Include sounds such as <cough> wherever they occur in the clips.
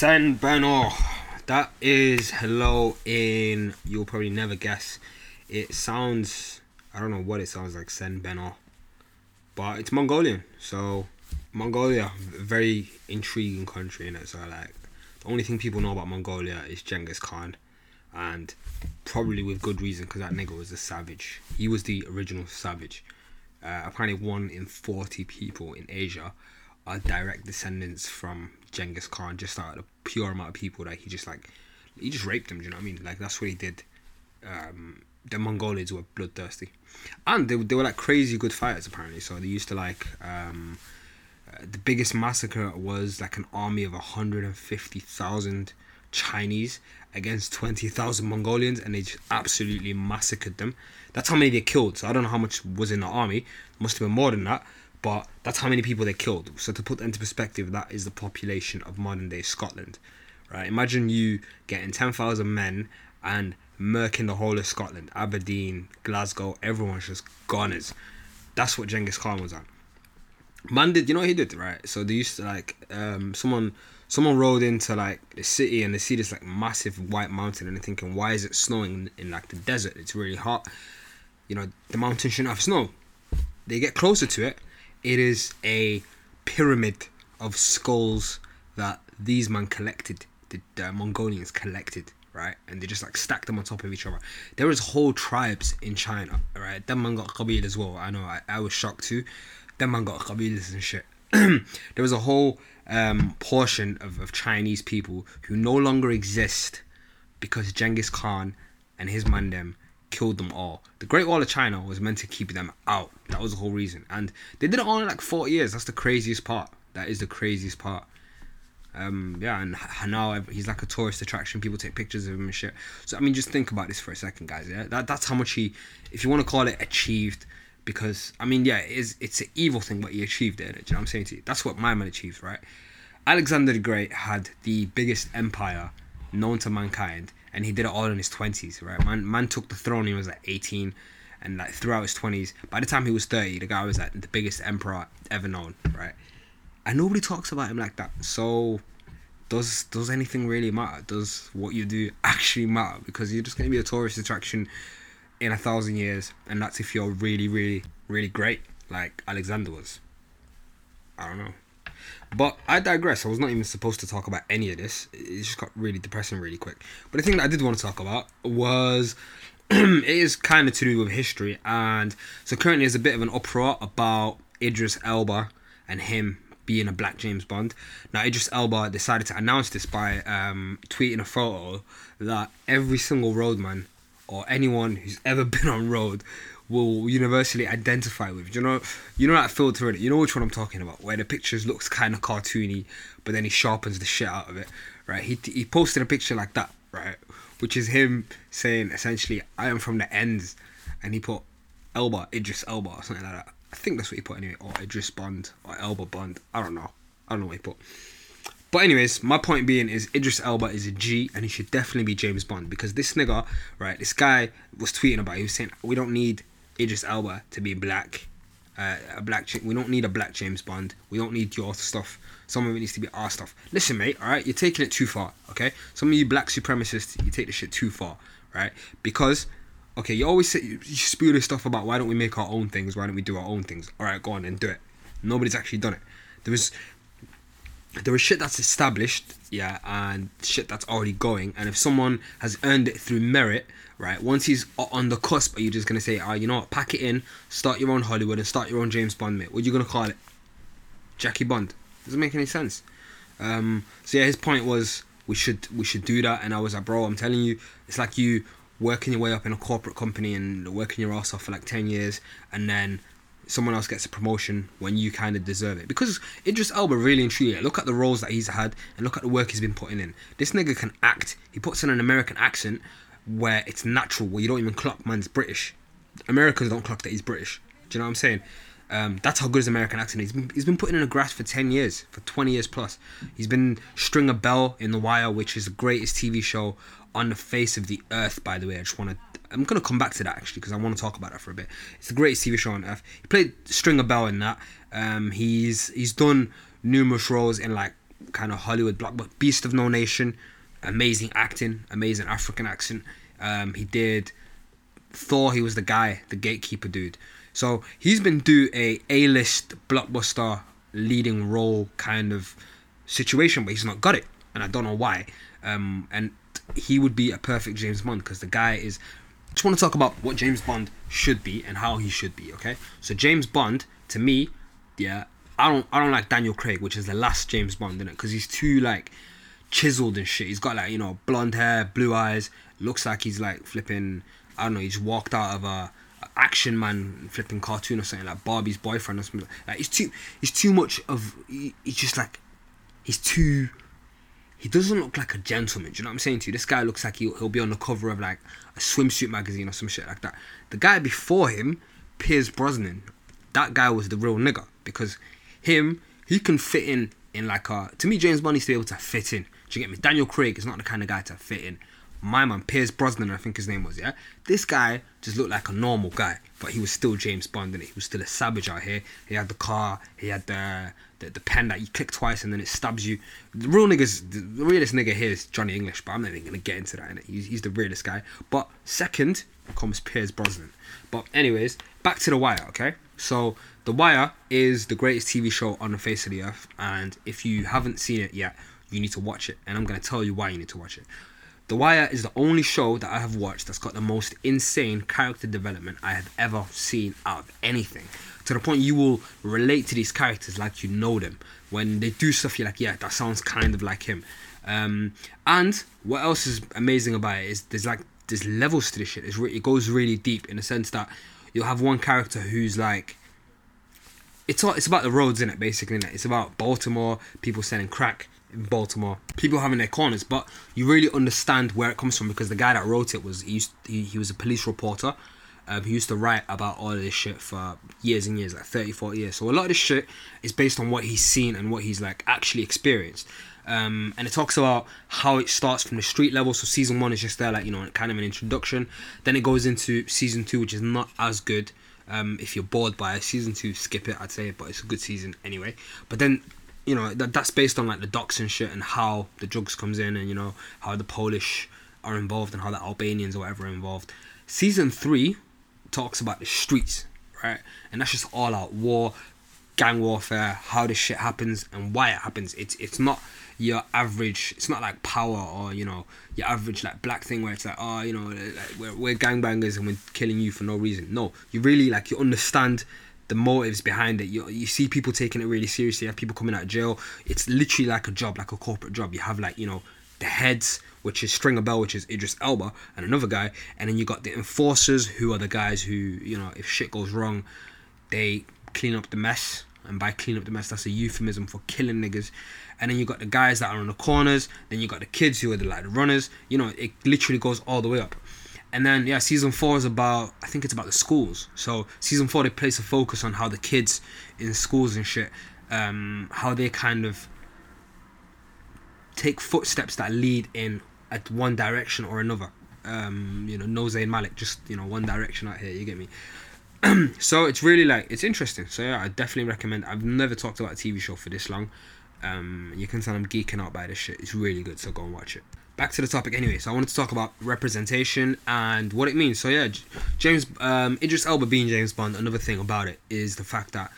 San. That is hello in you'll probably never guess. It sounds I don't know what it sounds like, San Beno. But it's Mongolian. So Mongolia, very intriguing country in it. So like the only thing people know about Mongolia is Genghis Khan. And probably with good reason because that nigga was a savage. He was the original savage. Uh, apparently, one in 40 people in Asia are direct descendants from Genghis Khan, just out of the pure amount of people that he just like, he just raped them. Do you know what I mean? Like that's what he did. Um, the Mongolians were bloodthirsty, and they they were like crazy good fighters apparently. So they used to like. Um, uh, the biggest massacre was like an army of 150,000 Chinese against 20,000 Mongolians and they just absolutely massacred them. That's how many they killed. So I don't know how much was in the army. Must have been more than that. But that's how many people they killed. So to put that into perspective, that is the population of modern day Scotland. Right? Imagine you getting 10,000 men and murking the whole of Scotland. Aberdeen, Glasgow, everyone's just goners. That's what Genghis Khan was on. Man did you know what he did, right? So they used to like um someone someone rode into like the city and they see this like massive white mountain and they're thinking, why is it snowing in, in like the desert? It's really hot. You know, the mountain shouldn't have snow. They get closer to it. It is a pyramid of skulls that these men collected. The, Mongolians collected, right? And they just like stacked them on top of each other. There was whole tribes in China, right? Them man got qabil as well. I know. I, I was shocked too. Them man got qabilas and shit. <clears throat> there was a whole um, portion of, of Chinese people who no longer exist because Genghis Khan and his mandem killed them all. The Great Wall of China was meant to keep them out. That was the whole reason. And they did it only like 40 years. That's the craziest part. That is the craziest part. Um, yeah, and now he's like a tourist attraction. People take pictures of him and shit. So I mean, just think about this for a second, guys. Yeah, that that's how much he, if you want to call it achieved, because I mean, yeah, it is it's an evil thing, but he achieved it. Do you know what I'm saying to you? That's what my man achieved, right? Alexander the Great had the biggest empire known to mankind, and he did it all in his twenties, right? Man, man took the throne. He was like 18, and like throughout his twenties. By the time he was 30, the guy was like the biggest emperor ever known, right? And nobody talks about him like that. So, does does anything really matter? Does what you do actually matter? Because you're just gonna be a tourist attraction in a thousand years, and that's if you're really, really, really great, like Alexander was. I don't know. But I digress. I was not even supposed to talk about any of this. It just got really depressing really quick. But the thing that I did want to talk about was <clears throat> it is kind of to do with history. And so currently there's a bit of an uproar about Idris Elba and him being a black James Bond. Now Idris Elba decided to announce this by um, tweeting a photo that every single roadman or anyone who's ever <laughs> been on road will universally identify with. You know, you know that filter in it. You know which one I'm talking about, where the pictures looks kind of cartoony, but then he sharpens the shit out of it. Right? He he posted a picture like that, right? Which is him saying essentially, "I am from the ends," and he put Elba, Idris Elba, or something like that. I think that's what he put anyway, or Idris Bond, or Elba Bond. I don't know. I don't know what he put. But anyways, my point being is Idris Elba is a G and he should definitely be James Bond because this nigga, right, this guy was tweeting about it. He was saying we don't need Idris Elba to be black, uh, a black. chick. we don't need a black James Bond. We don't need your stuff. Some of it needs to be our stuff. Listen, mate. All right, you're taking it too far. Okay, some of you black supremacists, you take the shit too far. Right, because okay, you always say you, spew this stuff about why don't we make our own things? Why don't we do our own things? All right, go on and do it. Nobody's actually done it. There was there is shit that's established, yeah, and shit that's already going. And if someone has earned it through merit, right, once he's on the cusp, are you just gonna say, ah, oh, you know what, pack it in, start your own Hollywood and start your own James Bond, mate? What are you gonna call it? Jackie Bond? Doesn't make any sense. Um, so yeah, his point was we should we should do that, and I was like, bro, I'm telling you, it's like you working your way up in a corporate company and working your ass off for like ten years, and then someone else gets a promotion when you kind of deserve it. Because Idris Elba really and truly, look at the roles that he's had and look at the work he's been putting in. This nigga can act. He puts in an American accent where it's natural, where you don't even clock man's British. Americans don't clock that he's British. Do you know what I'm saying? Um, that's how good his American accent is. He's been, he's been putting in a graft for 10 years, for 20 years plus. He's been Stringer Bell in The Wire, which is the greatest TV show on the face of the earth, by the way. I just want to I'm gonna come back to that actually because I want to talk about that for a bit. It's the greatest TV show on earth. He played Stringer Bell in that. Um, he's he's done numerous roles in like kind of Hollywood blockbuster. Beast of No Nation, amazing acting, amazing African accent. Um, he did Thor. He was the guy, the gatekeeper dude. So he's been do a A list blockbuster leading role kind of situation, but he's not got it, and I don't know why. Um, and he would be a perfect James Bond because the guy is. I Just want to talk about what James Bond should be and how he should be. Okay, so James Bond to me, yeah, I don't I don't like Daniel Craig, which is the last James Bond in it, because he's too like chiseled and shit. He's got like you know blonde hair, blue eyes. Looks like he's like flipping. I don't know. He's walked out of a, a action man flipping cartoon or something like Barbie's boyfriend or something. Like he's too. He's too much of. He, he's just like. He's too. He doesn't look like a gentleman. Do you know what I'm saying to you? This guy looks like he'll, he'll be on the cover of like a swimsuit magazine or some shit like that. The guy before him, Pierce Brosnan, that guy was the real nigga because him he can fit in in like a to me James Bond needs to be able to fit in. Do you get me? Daniel Craig is not the kind of guy to fit in. My man, Pierce Brosnan, I think his name was, yeah. This guy just looked like a normal guy, but he was still James Bond, and he was still a savage out here. He had the car, he had the the, the pen that you click twice and then it stabs you. The real niggas, the realest nigga here is Johnny English, but I'm not even gonna get into that. Innit? He's, he's the realest guy. But second comes Pierce Brosnan. But anyways, back to the Wire, okay? So the Wire is the greatest TV show on the face of the earth, and if you haven't seen it yet, you need to watch it. And I'm gonna tell you why you need to watch it. The Wire is the only show that I have watched that's got the most insane character development I have ever seen out of anything. To the point you will relate to these characters like you know them. When they do stuff, you're like, yeah, that sounds kind of like him. Um, and what else is amazing about it is there's like there's levels to this shit. Re- it goes really deep in the sense that you'll have one character who's like it's all, it's about the roads in it basically. Innit? It's about Baltimore, people selling crack in Baltimore, people having their corners, but you really understand where it comes from because the guy that wrote it was he used, he, he was a police reporter. Um, he used to write about all of this shit for years and years, like 30, 40 years. So a lot of this shit is based on what he's seen and what he's like actually experienced. Um, and it talks about how it starts from the street level. So season one is just there, like you know, kind of an introduction. Then it goes into season two, which is not as good. Um, if you're bored by it, season two, skip it. I'd say, but it's a good season anyway. But then, you know, that that's based on like the docs and shit, and how the drugs comes in, and you know how the Polish are involved, and how the Albanians or whatever are involved. Season three talks about the streets, right? And that's just all out war, gang warfare, how this shit happens, and why it happens. It's it's not your average. It's not like power or you know your average like black thing where it's like oh you know like we're we're gangbangers and we're killing you for no reason. No, you really like you understand the motives behind it. You you see people taking it really seriously. You have people coming out of jail. It's literally like a job, like a corporate job. You have like you know the heads, which is Stringer Bell, which is Idris Elba, and another guy, and then you got the enforcers, who are the guys who you know if shit goes wrong, they clean up the mess. And by clean up the mess, that's a euphemism for killing niggas and then you got the guys that are on the corners then you got the kids who are the like the runners you know it literally goes all the way up and then yeah season four is about i think it's about the schools. So season four they place a focus on how the kids in schools and shit um how they kind of take footsteps that lead in at one direction or another. Um you know Nose and Malik just you know one direction out here you get me? <clears throat> So it's really like it's interesting. So yeah i definitely recommend i've never talked about a tv show for this long um, you can tell I'm geeking out by this shit. It's really good, so go and watch it. Back to the topic anyway. So I wanted to talk about representation and what it means. So yeah, James um, Idris Elba being James Bond. Another thing about it is the fact that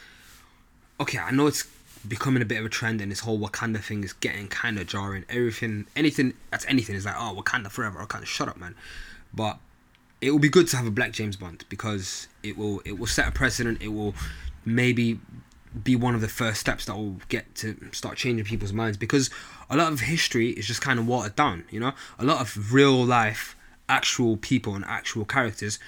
okay, I know it's becoming a bit of a trend, and this whole Wakanda thing is getting kind of jarring. Everything, anything that's anything is like oh Wakanda forever. I can't shut up, man. But it will be good to have a black James Bond because it will it will set a precedent. It will maybe be one of the first steps that will get to start changing people's minds because a lot of history is just kind of watered down you know? A lot of real life actual people and actual characters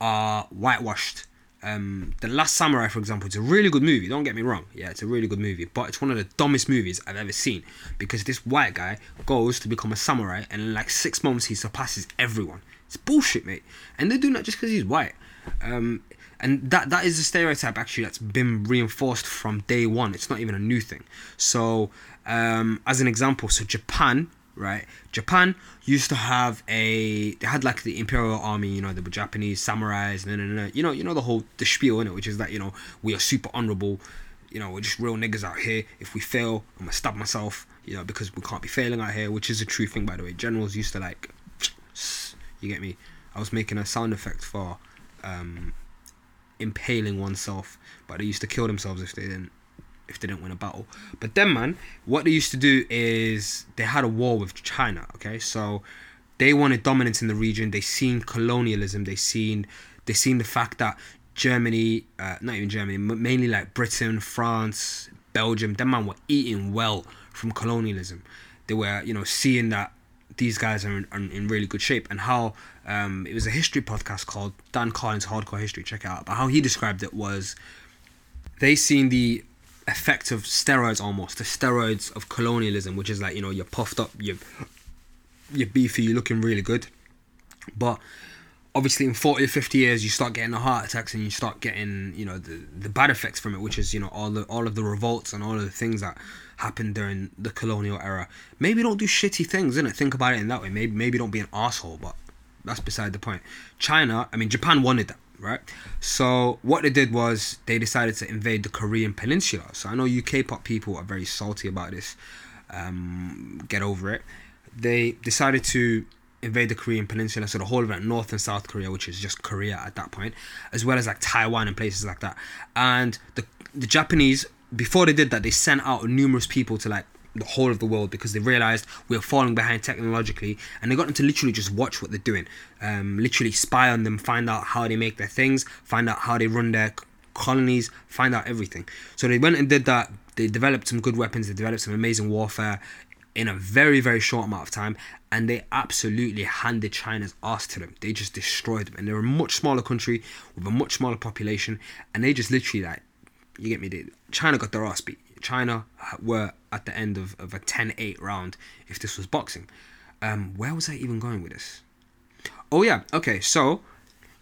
are whitewashed. Um, the last samurai for example it's a really good movie don't get me wrong. Yeah it's a really good movie but it's one of the dumbest movies i've ever seen because this white guy goes to become a samurai and in like six months he surpasses everyone. It's bullshit mate. And they do that just because he's white um, and that that is a stereotype actually that's been reinforced from day one. It's not even a new thing. So, um, as an example, so Japan, right? Japan used to have a they had like the imperial army, you know, the Japanese samurais, and then you know, you know the whole the spiel in it, which is that you know we are super honorable. You know, we're just real niggas out here. If we fail, I'm gonna stab myself. you know, because we can't be failing out here, which is a true thing, by the way. Generals used to like, <tsk> you get me. I was making a sound effect for um, impaling oneself, but they used to kill themselves if they didn't if they didn't win a battle. But then, man, what they used to do is they had a war with China. Okay, so they wanted dominance in the region. They seen colonialism. They seen they seen the fact that Germany, uh, not even Germany, mainly like Britain, France, Belgium, them man were eating well from colonialism. They were, you know, seeing that these guys are in, are in really good shape and how um, it was a history podcast called Dan Carlin's Hardcore History. Check it out. But how he described it was they seen the effect of steroids almost the steroids of colonialism, which is like you know you're puffed up, you're you're beefy, you're looking really good, but obviously in 40 or 50 years you start getting the heart attacks and you start getting you know the, the bad effects from it which is you know all the all of the revolts and all of the things that happened during the colonial era. Maybe don't do shitty things in it think about it in that way. Maybe maybe don't be an asshole but that's beside the point. China i mean japan wanted that right? So what they did was they decided to invade the korean peninsula. So i know uk pop people are very salty about this um, get over it. They decided to invade the Korean peninsula, so the whole of like North and South Korea, which is just Korea at that point, as well as like Taiwan and places like that. And the the Japanese, before they did that, they sent out numerous people to like the whole of the world because they realized we are falling behind technologically and they got them to literally just watch what they're doing. Um, literally spy on them find out how they make their things find out how they run their colonies find out everything. So they went and did that. They developed some good weapons. They developed some amazing warfare in a very very short amount of time and they absolutely handed China's ass to them. They just destroyed them, and they're a much smaller country with a much smaller population, and they just literally like, you get me? They, China got their ass beat. China were at the end of, of a 10-8 round if this was boxing. Um, where was I even going with this? Oh yeah, okay, so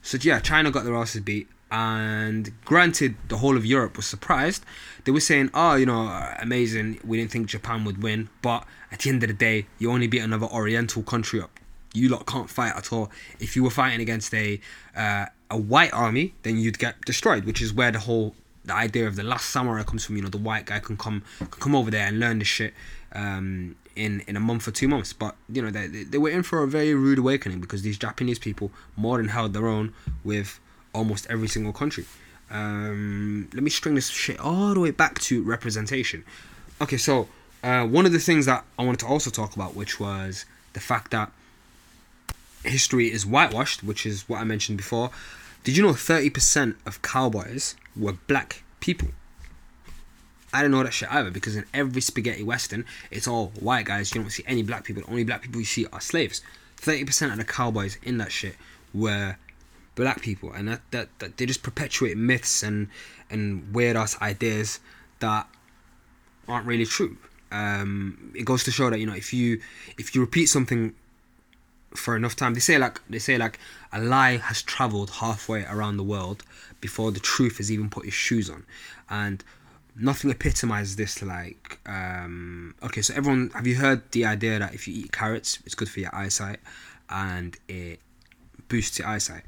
so yeah, China got their asses beat and granted the whole of Europe was surprised. They were saying, "Oh, you know, amazing. We didn't think Japan would win, but at the end of the day, you only beat another Oriental country up. You lot can't fight at all. If you were fighting against a uh, a white army, then you'd get destroyed. Which is where the whole the idea of the last samurai comes from. You know, the white guy can come can come over there and learn the shit um, in in a month or two months. But you know, they they were in for a very rude awakening because these Japanese people more than held their own with almost every single country. Um, let me string this shit all the way back to representation. Okay, so uh, one of the things that I wanted to also talk about, which was the fact that history is whitewashed, which is what I mentioned before. Did you know 30% of cowboys were black people? I didn't know that shit either because in every spaghetti western, it's all white guys. You don't see any black people. The only black people you see are slaves. 30% of the cowboys in that shit were black people, and that, that, that they just perpetuate myths and and weird ass ideas that aren't really true. Um, it goes to show that you know if you if you repeat something for enough time, they say like they say like a lie has traveled halfway around the world before the truth has even put its shoes on, and nothing epitomizes this like um, okay so everyone have you heard the idea that if you eat carrots it's good for your eyesight and it boosts your eyesight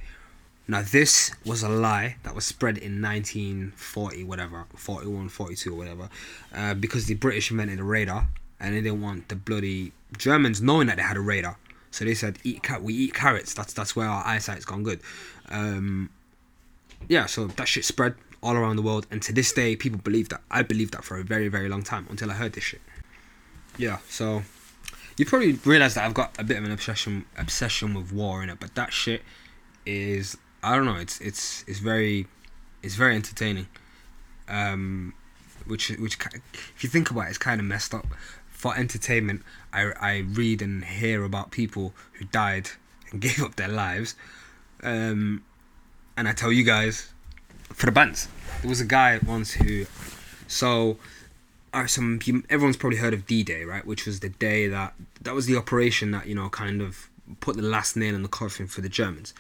now, this was a lie that was spread in 1940, whatever, 41, 42, or whatever, uh, because the British invented a radar and they didn't want the bloody Germans knowing that they had a radar. So they said, "Eat. We eat carrots. That's that's where our eyesight's gone good." Um, yeah, so that shit spread all around the world, and to this day, people believe that. I believed that for a very, very long time until I heard this shit. Yeah, so you probably realize that I've got a bit of an obsession obsession with war in it, but that shit is I don't know. It's it's it's very it's very entertaining. Um, which which if you think about it, it's kind of messed up. For entertainment, I I read and hear about people who died and <laughs> gave up their lives, um, and I tell you guys for the bands. There was a guy once who, so, are some everyone's probably heard of D Day, right? Which was the day that that was the operation that you know kind of put the last nail in the coffin for the Germans.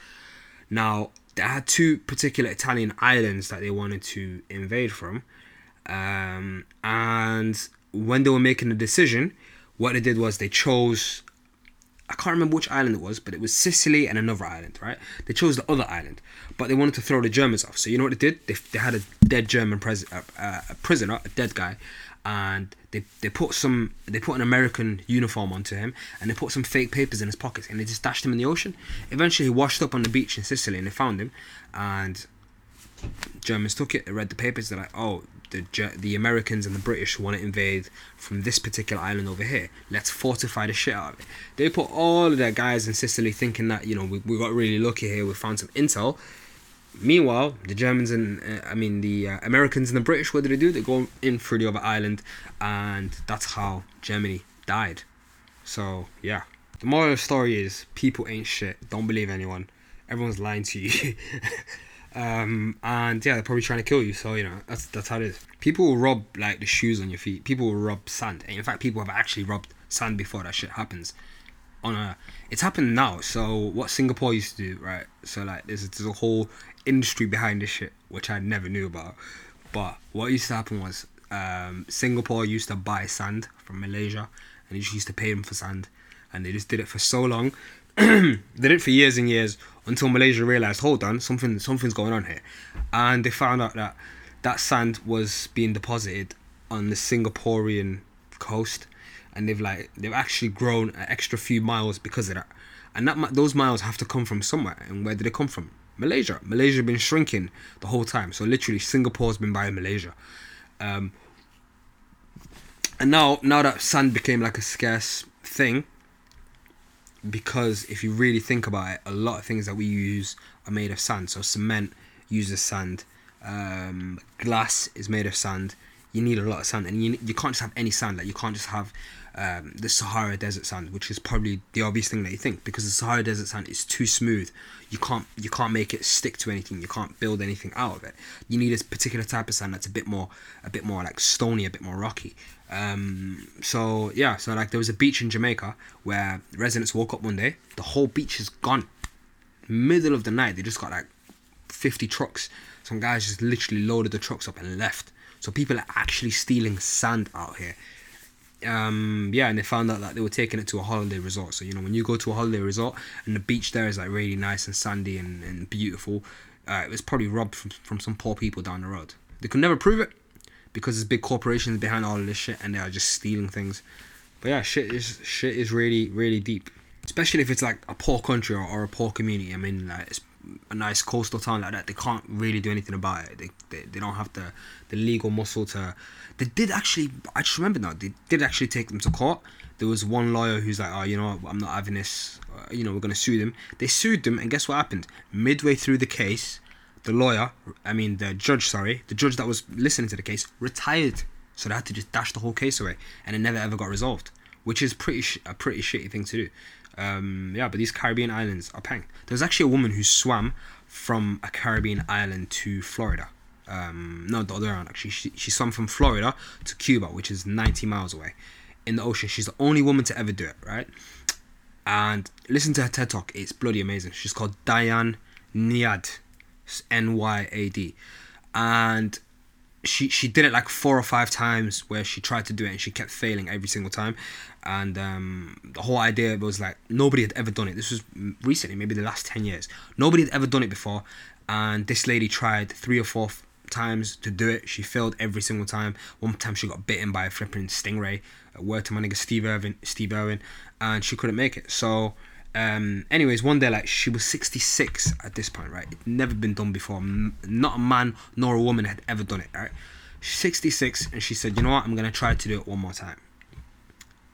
Now, they had two particular Italian islands that they wanted to invade from. Um, and when they were making the decision, what they did was they chose I can't remember which island it was, but it was Sicily and another island, right? They chose the other island, but they wanted to throw the Germans off. So you know what they did? They, they had a dead German pres- uh, uh, a prisoner, a dead guy, and they they put some they put an American uniform onto him and they put some fake papers in his pockets and they just dashed him in the ocean. Eventually, he washed up on the beach in Sicily and they found him, and Germans took it. They read the papers. They're like, oh, the the Americans and the British want to invade from this particular island over here. Let's fortify the shit out of it. They put all of their guys in Sicily thinking that you know we, we got really lucky here. We found some intel. Meanwhile, the Germans and uh, I mean the uh, Americans and the British, what did they do? They go in through the other island, and that's how Germany died. So yeah, the moral of the story is people ain't shit. Don't believe anyone. Everyone's lying to you. <laughs> um, and yeah, they're probably trying to kill you. So you know that's that's how it is. People will rub like the shoes on your feet. People will rub sand. And in fact, people have actually rubbed sand before that shit happens on a it's happened now so what singapore used to do right so like there's, there's a whole industry behind this shit, which I never knew about. But what used to happen was um, Singapore used to buy sand from Malaysia, and they just used to pay them for sand, and they just did it for so long. <clears throat> they did it for years and years until Malaysia realized, hold on, something something's going on here, and they found out that that sand was being deposited on the Singaporean coast, and they've like they've actually grown an extra few miles because of that, and that those miles have to come from somewhere, and where did they come from? Malaysia. Malaysia been shrinking the whole time. So literally, Singapore's been buying Malaysia. Um, and now, now that sand became like a scarce thing, because if you really think about it, a lot of things that we use are made of sand. So cement uses sand. Um, glass is made of sand. You need a lot of sand, and you you can't just have any sand. Like you can't just have um, the Sahara Desert sand, which is probably the obvious thing that you think, because the Sahara Desert sand is too smooth. You can't you can't make it stick to anything. You can't build anything out of it. You need a particular type of sand that's a bit more a bit more like stony, a bit more rocky. Um, so yeah, so like there was a beach in Jamaica where residents woke up one day, the whole beach is gone. Middle of the night, they just got like 50 trucks. Some guys just literally loaded the trucks up and left. So people are actually stealing sand out here um, yeah, and they found out that they were taking it to a holiday resort. So you know, when you go to a holiday resort and the beach there is like really nice and sandy and, and beautiful, uh, it was probably robbed from, from some poor people down the road. They could never prove it because there's big corporations behind all of this shit and they are just stealing things. But yeah, shit is shit is really really deep, especially if it's like a poor country or, or a poor community. I mean, like it's a nice coastal town like that, they can't really do anything about it. They, they, they don't have the, the legal muscle to. They did actually. I just remember now. They did actually take them to court. There was one lawyer who's like, "Oh, you know, I'm not having this. Uh, you know, we're gonna sue them." They sued them, and guess what happened? Midway through the case, the lawyer, I mean the judge, sorry, the judge that was listening to the case retired. So they had to just dash the whole case away, and it never ever got resolved, which is pretty sh- a pretty shitty thing to do. Um, yeah, but these Caribbean islands are pang. There's actually a woman who swam from a Caribbean island to Florida. Um, no, the other way around actually. She, she swam from Florida to Cuba, which is 90 miles away in the ocean. She's the only woman to ever do it, right? And listen to her TED talk. It's bloody amazing. She's called Diane Nyad, N Y A D, and she she did it like four or five times where she tried to do it and she kept failing every single time and um, the whole idea was like nobody had ever done it this was recently maybe the last 10 years nobody had ever done it before and this lady tried three or four times to do it she failed every single time one time she got bitten by a flipping stingray word to my nigga steve irwin steve irwin and she couldn't make it so um, anyways, one day, like she was 66 at this point, right? It never been done before. Not a man nor a woman had ever done it, right? She's 66, and she said, "You know what? I'm gonna try to do it one more time."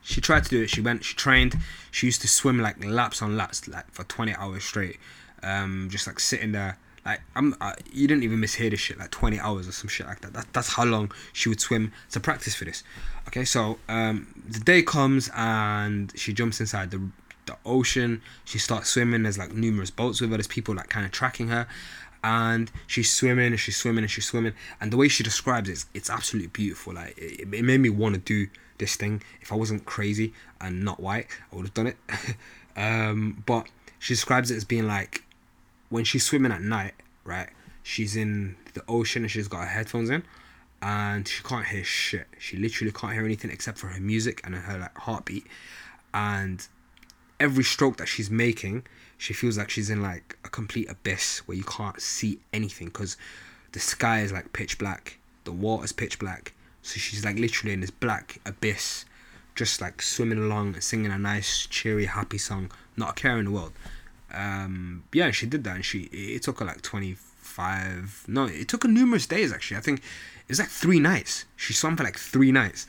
She tried to do it. She went. She trained. She used to swim like laps on laps, like for 20 hours straight. Um, just like sitting there. Like I'm, uh, you didn't even mishear this shit. Like 20 hours or some shit like that. that. That's how long she would swim to practice for this. Okay, so um, the day comes and she jumps inside the the ocean. She starts swimming. There's like numerous boats with her. There's people like kind of tracking her, and she's swimming and she's swimming and she's swimming. And the way she describes it, it's absolutely beautiful. Like it, it made me want to do this thing. If I wasn't crazy and not white, I would have done it. <laughs> um, but she describes it as being like when she's swimming at night, right? She's in the ocean and she's got her headphones in and she can't hear shit. She literally can't hear anything except for her music and her like heartbeat. And every stroke that she's making, she feels like she's in like a complete abyss where you can't see anything because the sky is like pitch black, the water's pitch black. So she's like literally in this black abyss, just like swimming along, singing a nice, cheery, happy song, not a care in the world. Um, yeah, she did that, and she it took her like twenty five. No, it took her numerous days actually. I think it was like three nights. She swam for like three nights.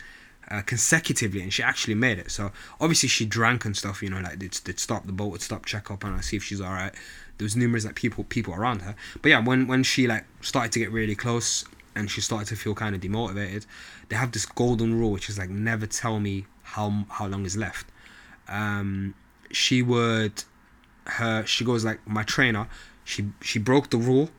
Uh, consecutively, and she actually made it. So obviously she drank and stuff. You know, like they'd stop the boat, would stop, check up on her, see if she's all right. There was numerous like people people around her. But yeah, when when she like started to get really close and she started to feel kind of demotivated, they have this golden rule which is like never tell me how how long is left. Um, she would her she goes like my trainer. She she broke the rule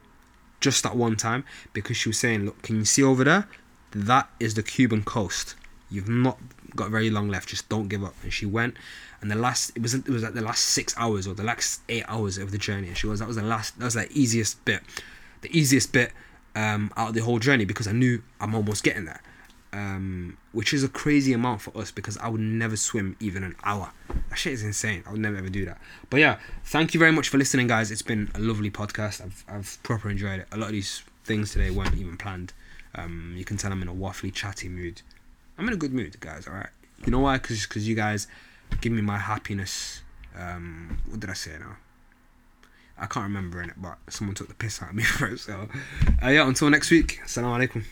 just that one time because she was saying, look, can you see over there? That is the Cuban coast You've not got very long left. Just don't give up. And she went, and the last it was it was like the last six hours or the last eight hours of the journey. And she was that was the last that was the easiest bit, the easiest bit um, out of the whole journey because I knew I'm almost getting there. Um, which is a crazy amount for us because I would never swim even an hour. That shit is insane. I would never ever do that. But yeah, thank you very much for listening, guys. It's been a lovely podcast. I've I've proper enjoyed it. A lot of these things today weren't even planned. Um, you can tell I'm in a waffly, chatty mood. I'm in a good mood, guys. All right. You know why? Because because you guys give me my happiness. Um, what did I say now? I can't remember in it, but someone took the piss out of me <laughs> for it. So, uh, yeah. Until next week. Assalamu alaikum.